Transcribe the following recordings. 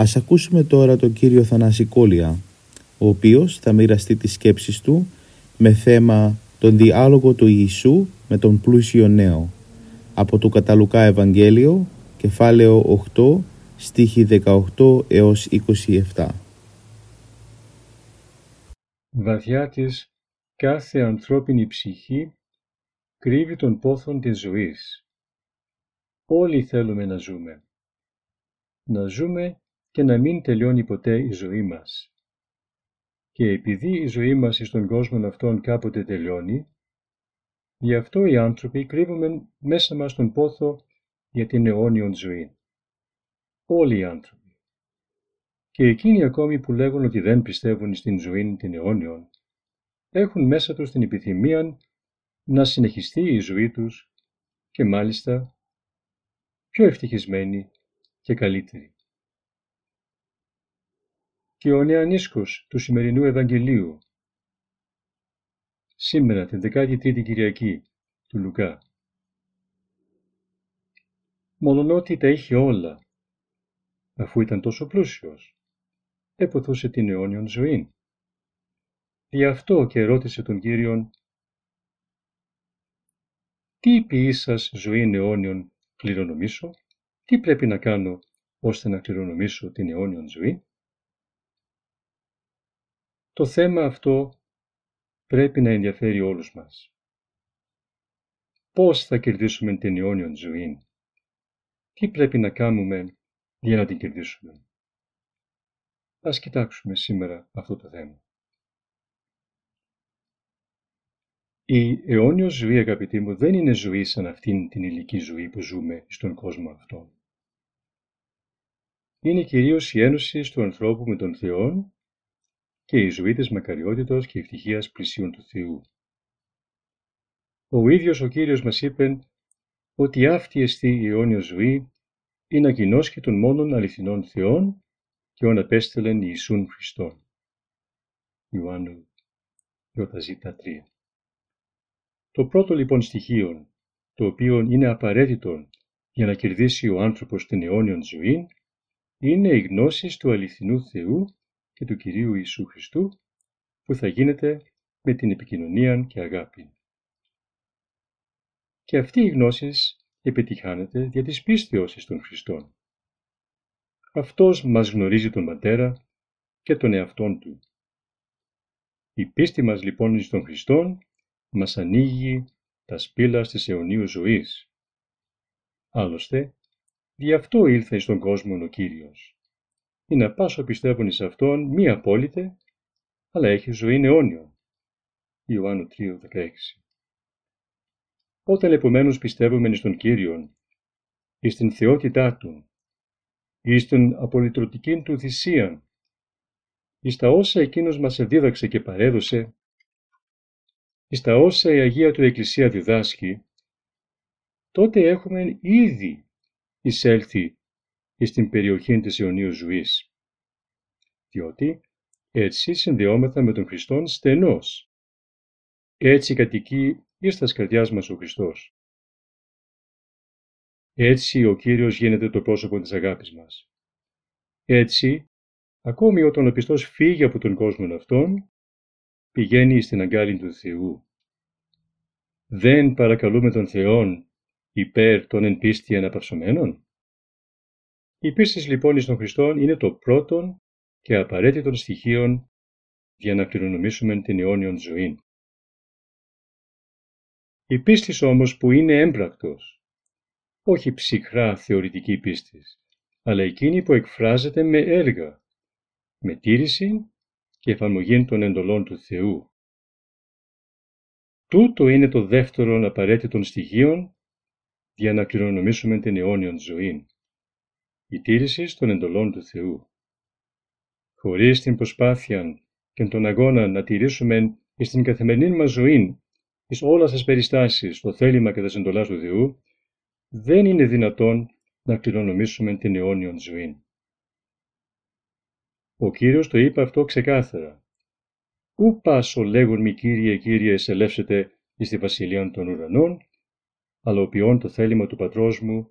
Ας ακούσουμε τώρα τον κύριο Θανάση Κόλια, ο οποίος θα μοιραστεί τις σκέψεις του με θέμα τον διάλογο του Ιησού με τον πλούσιο νέο από το Καταλουκά Ευαγγέλιο, κεφάλαιο 8, στίχη 18 έως 27. Βαθιά της κάθε ανθρώπινη ψυχή κρύβει τον πόθον της ζωής. Όλοι θέλουμε να ζούμε. Να ζούμε και να μην τελειώνει ποτέ η ζωή μας. Και επειδή η ζωή μας στον κόσμο αυτόν κάποτε τελειώνει, γι' αυτό οι άνθρωποι κρύβουμε μέσα μας τον πόθο για την αιώνιον ζωή. Όλοι οι άνθρωποι. Και εκείνοι ακόμη που λέγουν ότι δεν πιστεύουν στην ζωή την αιώνιον, έχουν μέσα τους την επιθυμία να συνεχιστεί η ζωή τους και μάλιστα πιο ευτυχισμένοι και καλύτεροι και ο νεανίσκος του σημερινού Ευαγγελίου. Σήμερα την 13η Κυριακή του Λουκά. Μολονότι τα είχε όλα, αφού ήταν τόσο πλούσιος, έποθούσε την αιώνιον ζωή. Γι' αυτό και ρώτησε τον Κύριον «Τι ποιή σας ζωή αιώνιον κληρονομήσω, τι πρέπει να κάνω ώστε να κληρονομήσω την αιώνιον ζωή» Το θέμα αυτό πρέπει να ενδιαφέρει όλους μας. Πώς θα κερδίσουμε την αιώνιον ζωή; Τι πρέπει να κάνουμε για να την κερδίσουμε; Ας κοιτάξουμε σήμερα αυτό το θέμα. Η αιώνιος ζωή, αγαπητοί μου, δεν είναι ζωή σαν αυτήν την ηλική ζωή που ζούμε στον κόσμο αυτό. Είναι κυρίως η ένωση του ανθρώπου με τον Θεό και η ζωή της μακαριότητος και ευτυχίας πλησίων του Θεού. Ο ίδιος ο Κύριος μας είπε ότι αυτή εστί η αιώνια ζωή είναι και των μόνων αληθινών Θεών και όν απέστελεν Ιησούν Χριστόν. Ιωάννου Ιωταζήτα 3. Το πρώτο λοιπόν στοιχείο, το οποίο είναι απαραίτητο για να κερδίσει ο άνθρωπος την αιώνιον ζωή, είναι η γνώση του αληθινού Θεού και του Κυρίου Ιησού Χριστού που θα γίνεται με την επικοινωνία και αγάπη. Και αυτή η γνώση επιτυχάνεται δια της πίστεως των Χριστών. Αυτός μας γνωρίζει τον Πατέρα και τον εαυτόν Του. Η πίστη μας λοιπόν στον Χριστόν μας ανοίγει τα σπήλα της αιωνίους ζωής. Άλλωστε, γι' αυτό ήλθε στον κόσμο ο Κύριος ή να πάσο πιστεύουν εις Αυτόν μη απόλυτε, αλλά έχει ζωή αιώνιο. Ιωάννου 3,16 Όταν επομένως πιστεύουμε εις τον Κύριον, εις την θεότητά Του, εις την απολυτρωτική Του θυσία, εις τα όσα Εκείνος μας εδίδαξε και παρέδωσε, εις τα όσα η Αγία Του Εκκλησία διδάσκει, τότε έχουμε ήδη εισέλθει εις την περιοχή της αιωνίου ζωής. Διότι έτσι συνδεόμεθα με τον Χριστόν στενός. Έτσι κατοικεί εις τα καρδιάς μας ο Χριστός. Έτσι ο Κύριος γίνεται το πρόσωπο της αγάπης μας. Έτσι, ακόμη όταν ο πιστός φύγει από τον κόσμο αυτόν, πηγαίνει στην αγκάλη του Θεού. Δεν παρακαλούμε τον Θεόν υπέρ των εν πίστη αναπαυσωμένων; Η πίστη λοιπόν εις τον Χριστόν είναι το πρώτο και απαραίτητο στοιχείο για να κληρονομήσουμε την αιώνιον ζωή. Η πίστη όμως που είναι έμπρακτος, όχι ψυχρά θεωρητική πίστη, αλλά εκείνη που εκφράζεται με έργα, με τήρηση και εφαρμογή των εντολών του Θεού. Τούτο είναι το δεύτερο απαραίτητο στοιχείο για να κληρονομήσουμε την αιώνιον ζωή. Η τήρηση των εντολών του Θεού. Χωρίς την προσπάθεια και τον αγώνα να τηρήσουμε στην καθημερινή μας ζωή, εις όλα τις περιστάσεις, το θέλημα και τα συντολά του Θεού, δεν είναι δυνατόν να κληρονομήσουμε την αιώνιον ζωή. Ο Κύριος το είπε αυτό ξεκάθαρα. «Ού πάσο λέγουν μη Κύριε, Κύριε, εσελεύσετε εις τη βασιλεία των ουρανών, αλλά οποιών το θέλημα του πατρός μου,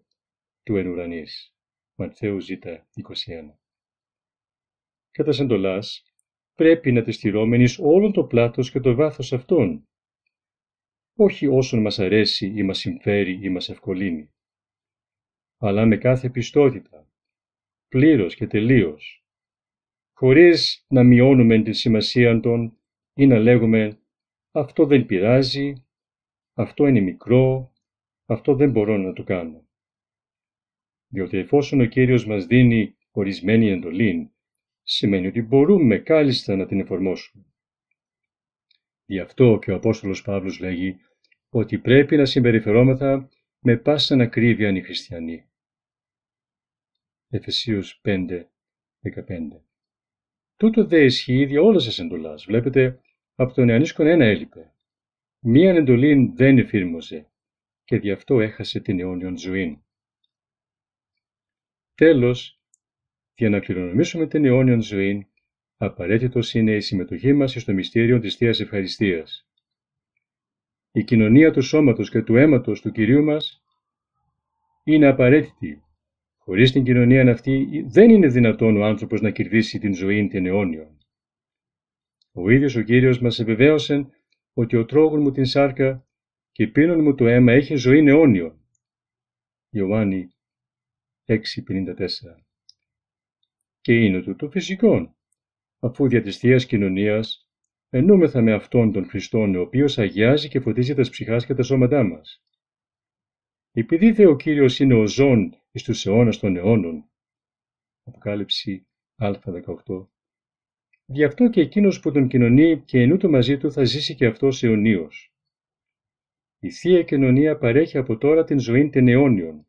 του εν ουρανής». Ματθαίου Ζ. 21. Κατά σεντολάς, πρέπει να της στηρώμενει όλον το πλάτος και το βάθος αυτών, όχι όσον μας αρέσει ή μας συμφέρει ή μας ευκολύνει, αλλά με κάθε πιστότητα, πλήρως και τελείως, χωρίς να μειώνουμε τη σημασία των ή να λέγουμε «αυτό δεν πειράζει», «αυτό είναι μικρό», «αυτό δεν μπορώ να το κάνω». Διότι εφόσον ο Κύριος μας δίνει ορισμένη εντολή, σημαίνει ότι μπορούμε κάλλιστα να την εφαρμόσουμε. Γι' αυτό και ο Απόστολος Παύλος λέγει ότι πρέπει να συμπεριφερόμεθα με πάσα ακρίβεια οι χριστιανοί. Εφεσίους 5, 15 Τούτο δε ισχύει για όλες τις εντολάς. Βλέπετε, από τον Ιωαννίσκον ένα έλειπε. Μίαν εντολή δεν εφήρμοζε και δι' αυτό έχασε την αιώνιον ζωή. Τέλος, για να κληρονομήσουμε την αιώνιον ζωή, απαραίτητος είναι η συμμετοχή μας στο μυστήριο της Θείας Ευχαριστίας. Η κοινωνία του σώματος και του αίματος του Κυρίου μας είναι απαραίτητη Χωρίς την κοινωνία αυτή δεν είναι δυνατόν ο άνθρωπος να κερδίσει την ζωή την αιώνιο. Ο ίδιος ο κύριος μας επιβεβαίωσε ότι ο τρόγων μου την σάρκα και πίνων μου το αίμα έχει ζωή αιώνιο. Ιωάννη 6.54 Και είναι του το φυσικό, αφού δια της Θείας Κοινωνίας ενούμεθα με αυτόν τον Χριστόν ο οποίος αγιάζει και φωτίζει τα ψυχάς και τα σώματά μας. Επειδή δε ο Κύριος είναι ο ζών εις τους αιώνας των αιώνων. Αποκάλυψη Α18. Γι' αυτό και εκείνος που τον κοινωνεί και ενούτο μαζί του θα ζήσει και αυτός αιωνίως. Η Θεία Κοινωνία παρέχει από τώρα την ζωή των αιώνιων.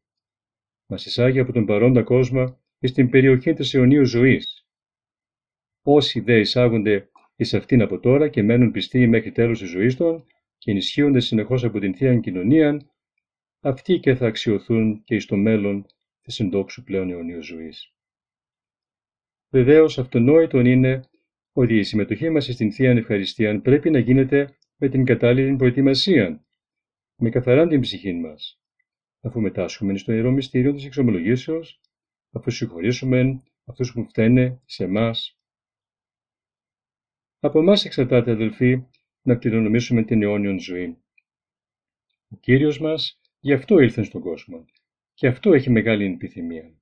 Μας εισάγει από τον παρόντα κόσμο εις την περιοχή της αιωνίου ζωής. Όσοι δε εισάγονται εις αυτήν από τώρα και μένουν πιστοί μέχρι τέλους της ζωής των και ενισχύονται συνεχώς από την Θεία Κοινωνία, αυτοί και θα αξιοθούν και εις το μέλλον της συντόξου πλέον αιωνίου ζωής. Βεβαίως αυτονόητον είναι ότι η συμμετοχή μας στην Θεία Ευχαριστία πρέπει να γίνεται με την κατάλληλη προετοιμασία, με καθαρά την ψυχή μας, αφού μετάσχουμε στο Ιερό Μυστήριο της Εξομολογήσεως, αφού συγχωρήσουμε αυτούς που φταίνε σε εμάς. Από εμάς εξαρτάται, αδελφοί, να κληρονομήσουμε την αιώνιον ζωή. Ο Κύριος μας γι' αυτό ήλθε στον κόσμο, και αυτό έχει μεγάλη επιθυμία.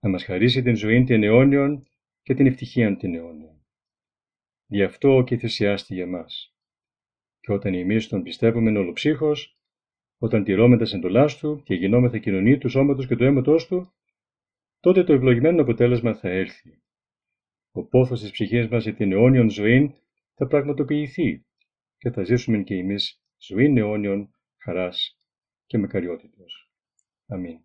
Να μας χαρίσει την ζωή την αιώνιον και την ευτυχία την αιώνιον. Γι' αυτό και θυσιάστη για μας. Και όταν εμείς τον πιστεύουμε ολοψύχως, όταν τηρώμε τα συντολάς του και γινόμεθα κοινωνία του σώματος και του αίματός του, τότε το ευλογημένο αποτέλεσμα θα έρθει. Ο πόθος της ψυχής μας για την αιώνιον ζωή θα πραγματοποιηθεί και θα ζήσουμε και εμείς ζωή αιώνιον χαράς και μακαριότητος. Αμήν.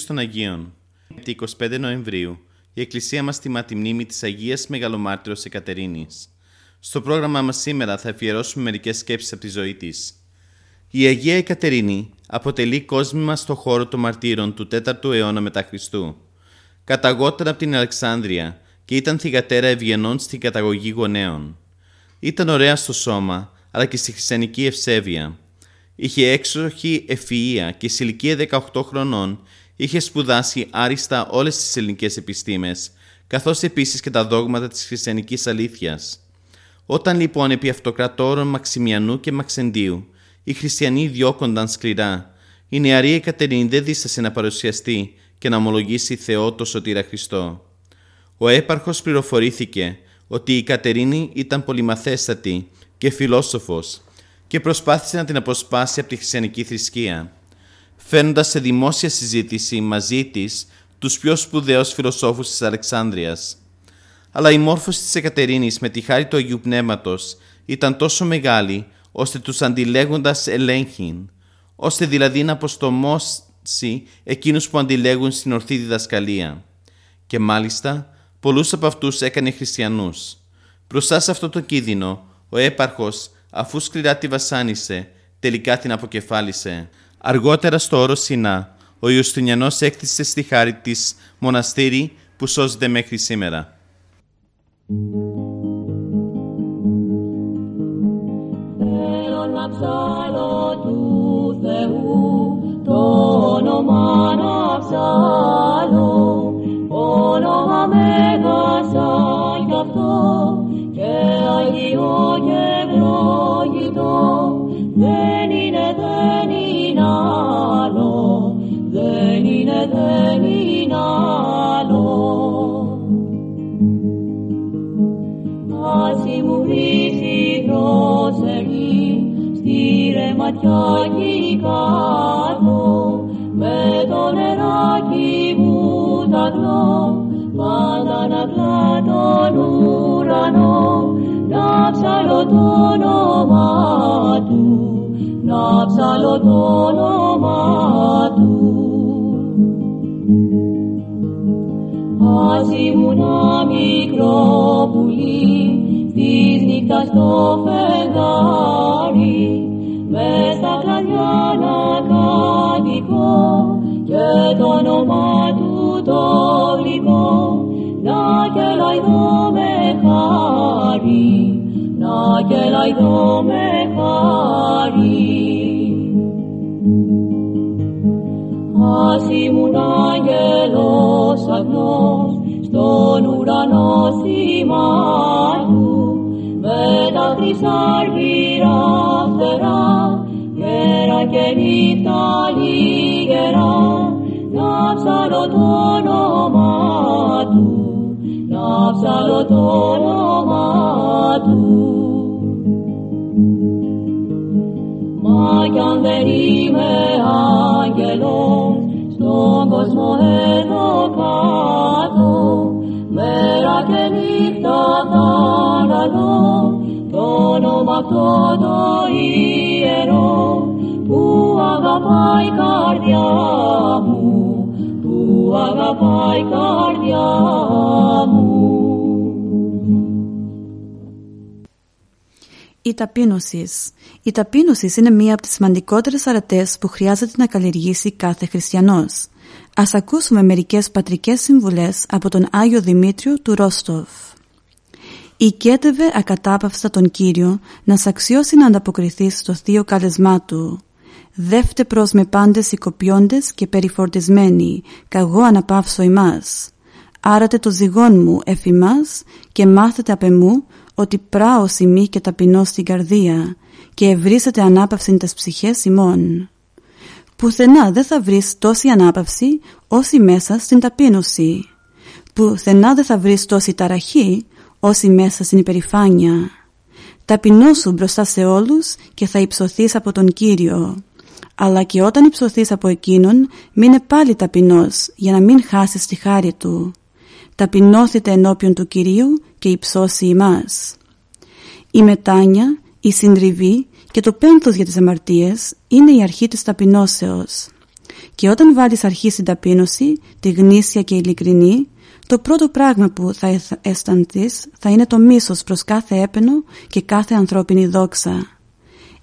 Από τους βίους των Αγίων, τη 25 Νοεμβρίου η Εκκλησία μας τιμά τη μνήμη της Αγίας Μεγαλομάρτυρος Εκατερίνης. Στο πρόγραμμά μας σήμερα θα αφιερώσουμε μερικές σκέψεις από τη ζωή της. Η Αγία Εκατερίνη αποτελεί κόσμημα στο χώρο των μαρτύρων του 4ου αιώνα μετά Χριστού. Καταγόταν από την Αλεξάνδρεια και ήταν θυγατέρα ευγενών στην καταγωγή γονέων. Ήταν ωραία στο σώμα, αλλά και στη χριστιανική ευσέβεια. Είχε έξοχη ευφυΐα και σε ηλικία 18 χρονών είχε σπουδάσει άριστα όλες τις ελληνικές επιστήμες, καθώς επίσης και τα δόγματα της χριστιανικής αλήθειας. Όταν λοιπόν επί αυτοκρατόρων Μαξιμιανού και Μαξεντίου οι χριστιανοί διώκονταν σκληρά, η νεαρή Εκατερίνη δεν δίστασε να παρουσιαστεί και να ομολογήσει Θεό το σωτήρα Χριστό. Ο έπαρχος πληροφορήθηκε ότι η Κατερίνη ήταν πολυμαθέστατη και φιλόσοφος και προσπάθησε να την αποσπάσει από τη χριστιανική θρησκεία, φέρνοντας σε δημόσια συζήτηση μαζί της τους πιο σπουδαίους φιλοσόφους της Αλεξάνδρειας. Αλλά η μόρφωση της Εκατερίνης με τη χάρη του Αγίου Πνεύματος ήταν τόσο μεγάλη ώστε τους αντιλέγοντας ελέγχην, ώστε δηλαδή να αποστομώσει εκείνους που αντιλέγουν στην ορθή διδασκαλία. Και μάλιστα πολλούς από αυτούς έκανε χριστιανούς. Μπροστά σε αυτό το κίνδυνο, ο έπαρχος, αφού σκληρά τη βασάνισε, τελικά την αποκεφάλισε. Αργότερα στο όρο Σινά, ο Ιουστινιανός έκτισε στη χάρη της μοναστήρι που σώζεται μέχρι σήμερα. Θέλω να ψάλω του δεν είναι, δεν είναι άλλο. Άση μου βρίσει προσευχή στη ρεματιά κι κάτω. Με το νεράκι μου ταυλό πάντα να κλά τον ουρανό. Να ψαλώ το όνομα του να ψαλώ το όνομα μικρό πουλί της νύχτας το φεγγάρι μες στα κλαδιά να κατοικώ και το όνομα του το γλυκό. Να κελαϊδώ με χάρη να κελαϊδώ με χάρη Ας ήμουν άγγελος αγνός στον ουρανό σημάδου με τα χρυσάργυρα φτερά μέρα και νύχτα λιγερά να ψαλώ το όνομα του να ψαλώ το όνομα του. Μα κι αν δεν είμαι άγγελος στον κόσμο εδώ κάτω μέρα και νύχτα θα λαλώ το όνομα αυτό το ιερό που αγαπάει η καρδιά μου που αγαπάει η καρδιά μου Η ταπείνωσης. Η ταπείνωσης είναι μία από τις σημαντικότερες αρετές που χρειάζεται να καλλιεργήσει κάθε χριστιανός. Ας ακούσουμε μερικές πατρικές συμβουλές από τον Άγιο Δημήτριο του Ρόστοβ. Οικέτευε ακατάπαυστα τον Κύριο να σ' αξιώσει να ανταποκριθείς στο θείο καλεσμά του. Δεύτε προς με πάντες οικοποιώντες και περιφορτισμένοι, καγώ αναπαύσω ημάς. Άρατε το ζυγόν μου εφημάς και μάθετε απ' εμού ότι πράω σημεί και ταπεινώ στην καρδία και ευρύσετε ανάπαυση τες ψυχές ημών. Πουθενά δεν θα βρεις τόση ανάπαυση όση μέσα στην ταπείνωση. Πουθενά δεν θα βρεις τόση ταραχή όση μέσα στην υπερηφάνεια. Ταπεινώσου μπροστά σε όλους και θα υψωθείς από τον Κύριο. Αλλά και όταν υψωθείς από Εκείνον, μείνε πάλι ταπεινός για να μην χάσεις τη χάρη Του. Ταπεινώθητε ενώπιον του Κυρίου και υψώσει ημάς. Η μετάνια, η συντριβή και το πένθος για τις αμαρτίες είναι η αρχή της ταπεινώσεως. Και όταν βάλεις αρχή στην ταπείνωση, τη γνήσια και ειλικρινή, το πρώτο πράγμα που θα αισθανθείς θα είναι το μίσος προς κάθε έπαινο και κάθε ανθρώπινη δόξα.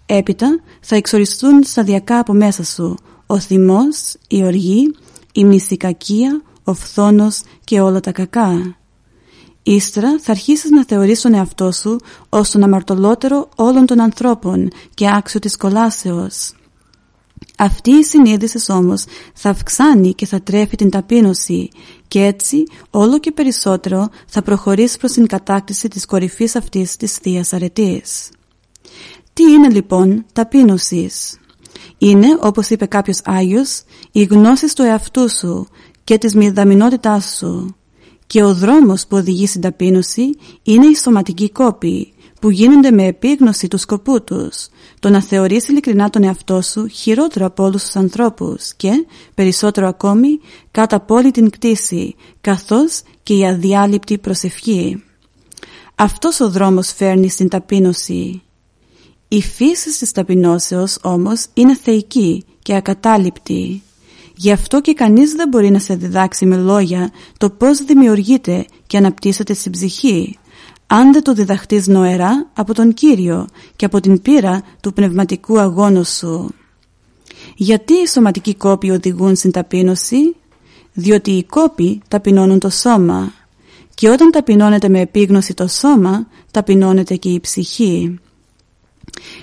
Έπειτα θα εξοριστούν σταδιακά από μέσα σου ο θυμός, η οργή, η μυστικακία, ο φθόνος και όλα τα κακά. Ύστερα θα αρχίσεις να θεωρείς τον εαυτό σου ως τον αμαρτωλότερο όλων των ανθρώπων και άξιο της κολάσεως. Αυτή η συνείδησης όμως θα αυξάνει και θα τρέφει την ταπείνωση και έτσι όλο και περισσότερο θα προχωρήσει προς την κατάκτηση της κορυφής αυτής της θείας αρετής. Τι είναι λοιπόν ταπείνωσης; Είναι, όπως είπε κάποιος Άγιος, η γνώση του εαυτού σου και της μηδαμινότητάς σου. Και ο δρόμος που οδηγεί στην ταπείνωση είναι η σωματική κόπη, που γίνονται με επίγνωση του σκοπού τους, το να θεωρείς ειλικρινά τον εαυτό σου χειρότερο από όλους τους ανθρώπους και, περισσότερο ακόμη, κάτω από όλη την κτήση, καθώς και η αδιάλειπτη προσευχή. Αυτός ο δρόμος φέρνει στην ταπείνωση. Η φύση της ταπεινώσεως όμως είναι θεϊκή και ακατάληπτη. Γι' αυτό και κανείς δεν μπορεί να σε διδάξει με λόγια το πώς δημιουργείται και αναπτύσσεται στην ψυχή, αν δεν το διδαχτείς νοερά από τον Κύριο και από την πείρα του πνευματικού αγώνου σου. Γιατί οι σωματικοί κόποι οδηγούν στην ταπείνωση; Διότι οι κόποι ταπεινώνουν το σώμα και όταν ταπεινώνεται με επίγνωση το σώμα, ταπεινώνεται και η ψυχή.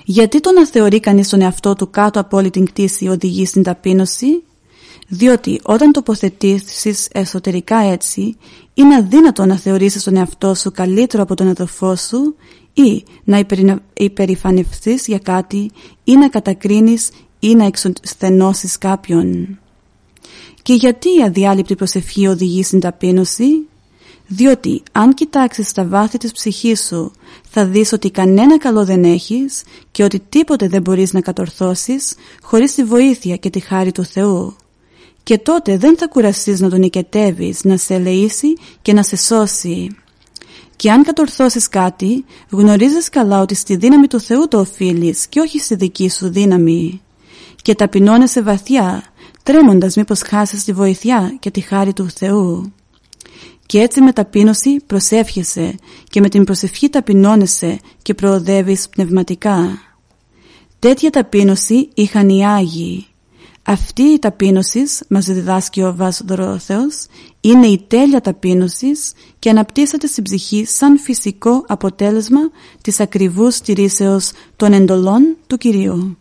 Γιατί το να θεωρεί κανείς τον εαυτό του κάτω από όλη την κτήση οδηγεί στην ταπείνωση; Διότι όταν τοποθετήσεις εσωτερικά έτσι, είναι αδύνατο να θεωρήσεις τον εαυτό σου καλύτερο από τον αδελφό σου ή να υπερηφανευτείς για κάτι ή να κατακρίνεις ή να εξοσθενώσεις κάποιον. Και γιατί η αδιάλειπτη προσευχή οδηγεί στην ταπείνωση; Διότι αν κοιτάξεις στα βάθη της ψυχής σου θα δεις ότι κανένα καλό δεν έχεις και ότι τίποτε δεν μπορείς να κατορθώσεις χωρίς τη βοήθεια και τη χάρη του Θεού και τότε δεν θα κουραστείς να τον νικετεύεις, να σε ελεήσει και να σε σώσει. Και αν κατορθώσεις κάτι, γνωρίζεις καλά ότι στη δύναμη του Θεού το οφείλεις και όχι στη δική σου δύναμη. Και ταπεινώνεσαι βαθιά, τρέμοντας μήπως χάσεις τη βοηθειά και τη χάρη του Θεού. Και έτσι με ταπείνωση προσεύχεσαι και με την προσευχή ταπεινώνεσαι και προοδεύεις πνευματικά. Τέτοια ταπείνωση είχαν οι Άγιοι αυτή η ταπείνωσης, μας διδάσκει ο Βάσδωρος είναι η τέλεια ταπείνωσης και αναπτύσσεται στην ψυχή σαν φυσικό αποτέλεσμα της ακριβούς στηρίσεως των εντολών του Κυρίου.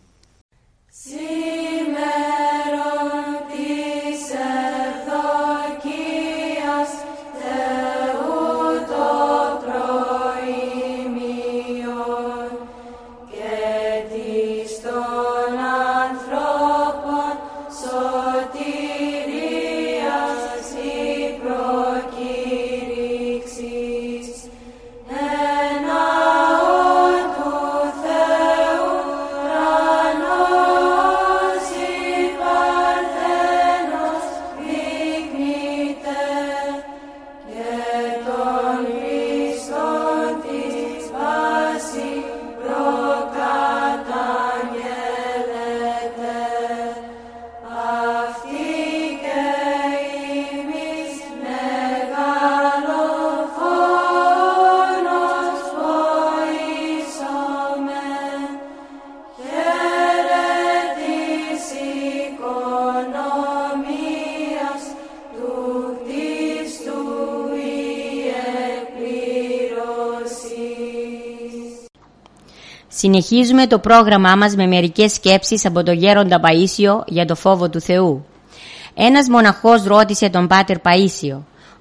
Συνεχίζουμε το πρόγραμμά μας με μερικές σκέψεις από τον Γέροντα Παΐσιο για το φόβο του Θεού. Ένας μοναχός ρώτησε τον Πάτερ Παΐσιο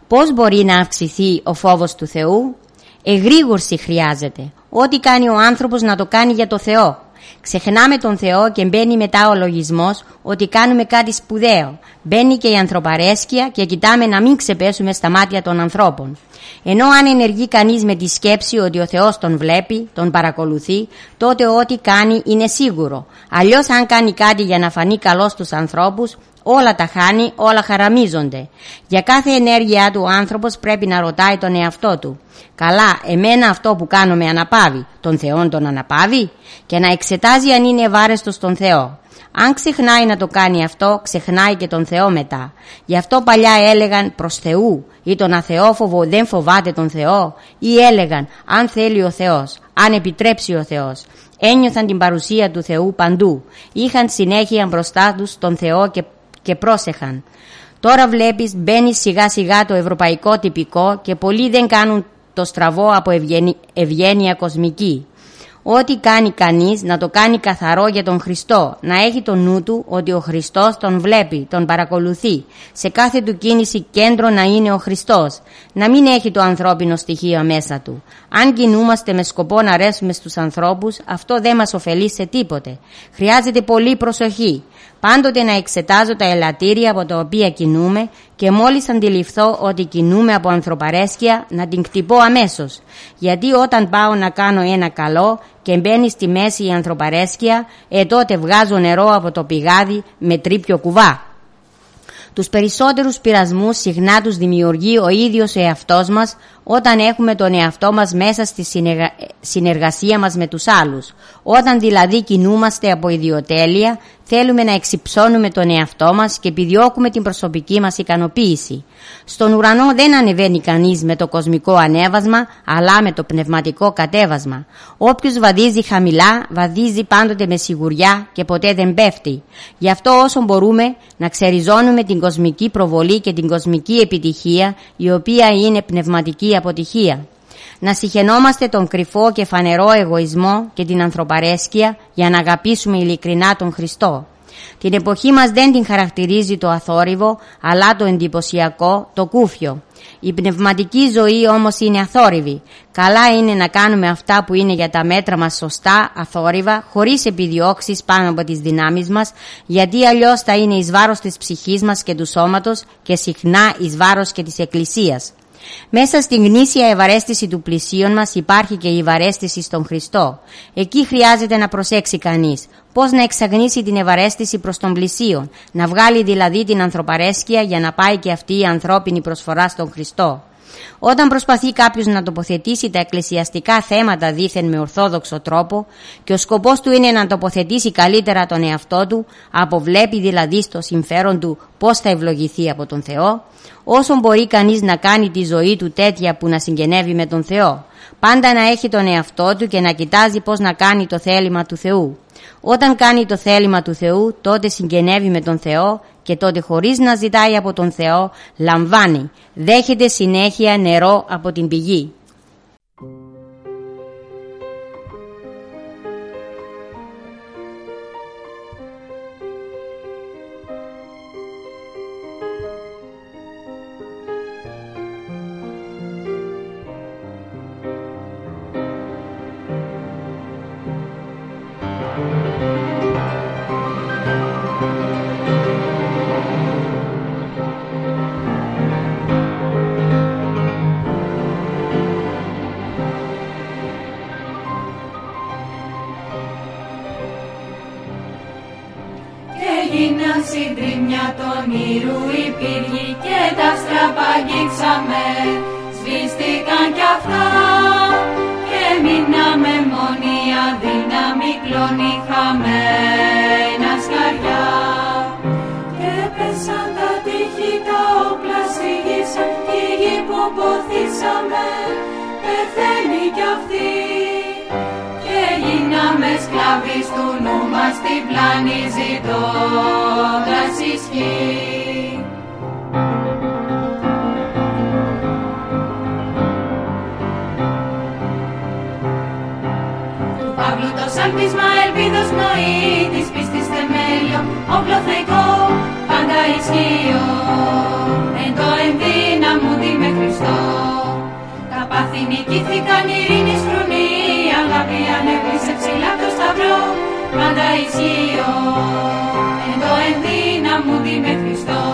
πώς μπορεί να αυξηθεί ο φόβος του Θεού; Εγρήγορση χρειάζεται. Ό,τι κάνει ο άνθρωπος να το κάνει για το Θεό. Ξεχνάμε τον Θεό και μπαίνει μετά ο λογισμός ότι κάνουμε κάτι σπουδαίο. Μπαίνει και η ανθρωπαρέσκεια και κοιτάμε να μην ξεπέσουμε στα μάτια των ανθρώπων. Ενώ αν ενεργεί κανείς με τη σκέψη ότι ο Θεός τον βλέπει, τον παρακολουθεί, τότε ό,τι κάνει είναι σίγουρο. Αλλιώς αν κάνει κάτι για να φανεί καλός στους ανθρώπους, Όλα τα χάνει, όλα χαραμίζονται. Για κάθε ενέργειά του ο άνθρωπος πρέπει να ρωτάει τον εαυτό του. Καλά, εμένα αυτό που κάνω με αναπάβει, τον Θεόν τον αναπάβει; Και να εξετάζει αν είναι ευάρεστος τον Θεό. Αν ξεχνάει να το κάνει αυτό, ξεχνάει και τον Θεό μετά. Γι' αυτό παλιά έλεγαν προς Θεού ή τον αθεόφοβο δεν φοβάται τον Θεό ή έλεγαν αν θέλει ο Θεός, αν επιτρέψει ο Θεός. Ένιωθαν την παρουσία του Θεού παντού. Είχαν συνέχεια μπροστά τους τον Θεό και, και πρόσεχαν. Τώρα βλέπεις μπαίνει σιγά σιγά το ευρωπαϊκό τυπικό και πολλοί δεν κάνουν το στραβό από ευγένεια κοσμική. Ό,τι κάνει κανείς να το κάνει καθαρό για τον Χριστό, να έχει το νου του ότι ο Χριστός τον βλέπει, τον παρακολουθεί. Σε κάθε του κίνηση κέντρο να είναι ο Χριστός, να μην έχει το ανθρώπινο στοιχείο μέσα του. Αν κινούμαστε με σκοπό να αρέσουμε στους ανθρώπους, αυτό δεν μας ωφελεί σε τίποτε. Χρειάζεται πολύ προσοχή. Πάντοτε να εξετάζω τα ελαττήρια από τα οποία κινούμε και μόλις αντιληφθώ ότι κινούμε από ανθρωπαρέσκεια να την κτυπώ αμέσως. Γιατί όταν πάω να κάνω ένα καλό και μπαίνει στη μέση η ανθρωπαρέσκεια, ε τότε βγάζω νερό από το πηγάδι με τρίπιο κουβά. Τους περισσότερους πειρασμούς συχνά τους δημιουργεί ο ίδιος ο εαυτός μας όταν έχουμε τον εαυτό μας μέσα στη συνεργασία μας με τους άλλους. Όταν δηλαδή κινούμαστε από ιδιοτέλεια, θέλουμε να εξυψώνουμε τον εαυτό μας και επιδιώκουμε την προσωπική μας ικανοποίηση. Στον ουρανό δεν ανεβαίνει κανείς με το κοσμικό ανέβασμα, αλλά με το πνευματικό κατέβασμα. Όποιος βαδίζει χαμηλά, βαδίζει πάντοτε με σιγουριά και ποτέ δεν πέφτει. Γι' αυτό όσο μπορούμε να ξεριζώνουμε την κοσμική προβολή και την κοσμική επιτυχία, η οποία είναι πνευματική αποτυχία. Να συχαινόμαστε τον κρυφό και φανερό εγωισμό και την ανθρωπαρέσκεια για να αγαπήσουμε ειλικρινά τον Χριστό. Την εποχή μας δεν την χαρακτηρίζει το αθόρυβο, αλλά το εντυπωσιακό, το κούφιο. Η πνευματική ζωή όμως είναι αθόρυβη. Καλά είναι να κάνουμε αυτά που είναι για τα μέτρα μας σωστά, αθόρυβα, χωρίς επιδιώξεις πάνω από τις δυνάμεις μας, γιατί αλλιώς θα είναι εις βάρος της ψυχής μας και του σώματος και συχνά εις βάρος και της Εκκλησίας. Μέσα στην γνήσια ευαρέστηση του πλησίον μας υπάρχει και η ευαρέστηση στον Χριστό. Εκεί χρειάζεται να προσέξει κανείς πώς να εξαγνίσει την ευαρέστηση προς τον πλησίον, να βγάλει δηλαδή την ανθρωπαρέσκεια για να πάει και αυτή η ανθρώπινη προσφορά στον Χριστό. Όταν προσπαθεί κάποιος να τοποθετήσει τα εκκλησιαστικά θέματα δήθεν με ορθόδοξο τρόπο και ο σκοπός του είναι να τοποθετήσει καλύτερα τον εαυτό του, αποβλέπει δηλαδή στο συμφέρον του πώς θα ευλογηθεί από τον Θεό, όσο μπορεί κανείς να κάνει τη ζωή του τέτοια που να συγγενεύει με τον Θεό. Πάντα να έχει τον εαυτό του και να κοιτάζει πώς να κάνει το θέλημα του Θεού. Όταν κάνει το θέλημα του Θεού, τότε συγγενεύει με τον Θεό και τότε χωρίς να ζητάει από τον Θεό, λαμβάνει, δέχεται συνέχεια νερό από την πηγή. Είχαμε ένα σκαλιά. και πέσαν τα τείχη τα όπλα σιγήσαν και η γη ποθήσαμε πεθαίνει κι αυτή και γίναμε σκλάβοι του νου μας την. Ελπίσμα ελπίδος πνοή της πίστης θεμέλιο Όπλο θεϊκό πάντα ισχύω. Εν το ενδύναμου με Χριστό. Τα πάθη νικήθηκαν ειρήνη στρουνή Αγάπη ανέβησε ψηλά το σταυρό Πάντα ισχύω. Εν το ενδύναμου με Χριστό.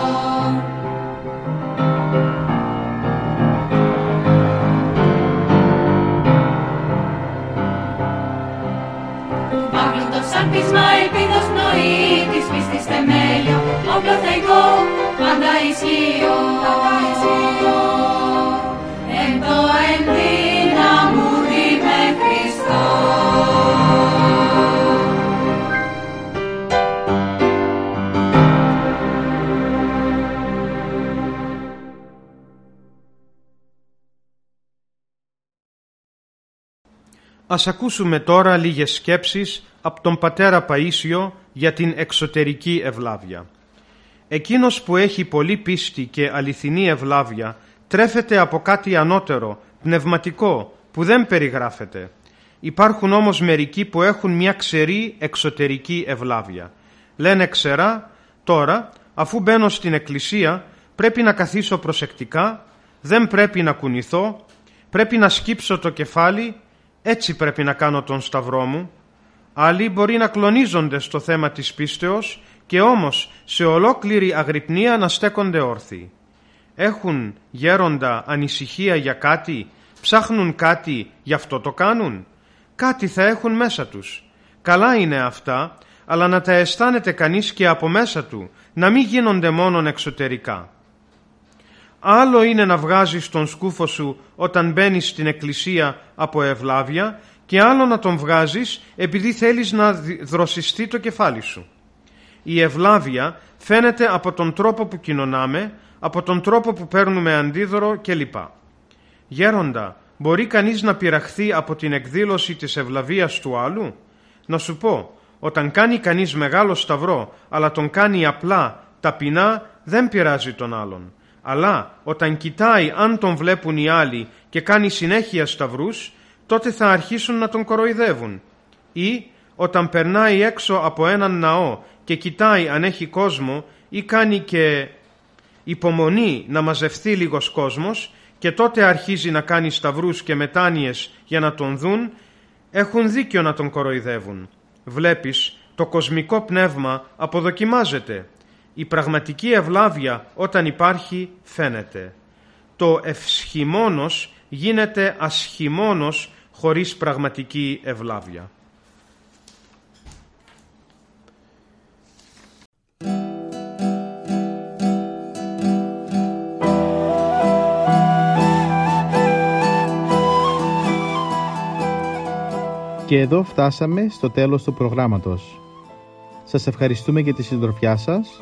Ας ακούσουμε τώρα λίγες σκέψεις από τον πατέρα Παΐσιο για την εξωτερική ευλάβεια. Εκείνος που έχει πολύ πίστη και αληθινή ευλάβεια τρέφεται από κάτι ανώτερο, πνευματικό, που δεν περιγράφεται. Υπάρχουν όμως μερικοί που έχουν μια ξερή εξωτερική ευλάβεια. Λένε ξερά, τώρα, αφού μπαίνω στην εκκλησία, πρέπει να καθίσω προσεκτικά, δεν πρέπει να κουνηθώ, πρέπει να σκύψω το κεφάλι, έτσι πρέπει να κάνω τον σταυρό μου. Άλλοι μπορεί να κλονίζονται στο θέμα της πίστεως και όμως σε ολόκληρη αγρυπνία να στέκονται όρθιοι. Έχουν γέροντα ανησυχία για κάτι, ψάχνουν κάτι, γι' αυτό το κάνουν. Κάτι θα έχουν μέσα τους. Καλά είναι αυτά, αλλά να τα αισθάνεται κανείς και από μέσα του, να μην γίνονται μόνον εξωτερικά. Άλλο είναι να βγάζεις τον σκούφο σου όταν μπαίνεις στην εκκλησία από ευλάβεια και άλλο να τον βγάζεις επειδή θέλεις να δροσιστεί το κεφάλι σου. Η ευλάβεια φαίνεται από τον τρόπο που κοινωνάμε, από τον τρόπο που παίρνουμε αντίδωρο κλπ. Γέροντα, μπορεί κανείς να πειραχθεί από την εκδήλωση της ευλαβίας του άλλου; Να σου πω, όταν κάνει κανείς μεγάλο σταυρό, αλλά τον κάνει απλά, ταπεινά, δεν πειράζει τον άλλον. Αλλά όταν κοιτάει αν τον βλέπουν οι άλλοι και κάνει συνέχεια σταυρούς, τότε θα αρχίσουν να τον κοροϊδεύουν. Ή όταν περνάει έξω από έναν ναό και κοιτάει αν έχει κόσμο ή κάνει και υπομονή να μαζευτεί λίγος κόσμος και τότε αρχίζει να κάνει σταυρούς και μετάνοιες για να τον δουν, έχουν δίκιο να τον κοροϊδεύουν. Βλέπεις, το κοσμικό πνεύμα αποδοκιμάζεται. Η πραγματική ευλάβεια όταν υπάρχει φαίνεται. Το ευσχημόνος γίνεται ασχημόνος χωρίς πραγματική ευλάβεια. Και εδώ φτάσαμε στο τέλος του προγράμματος. Σας ευχαριστούμε για τη συντροφιά σας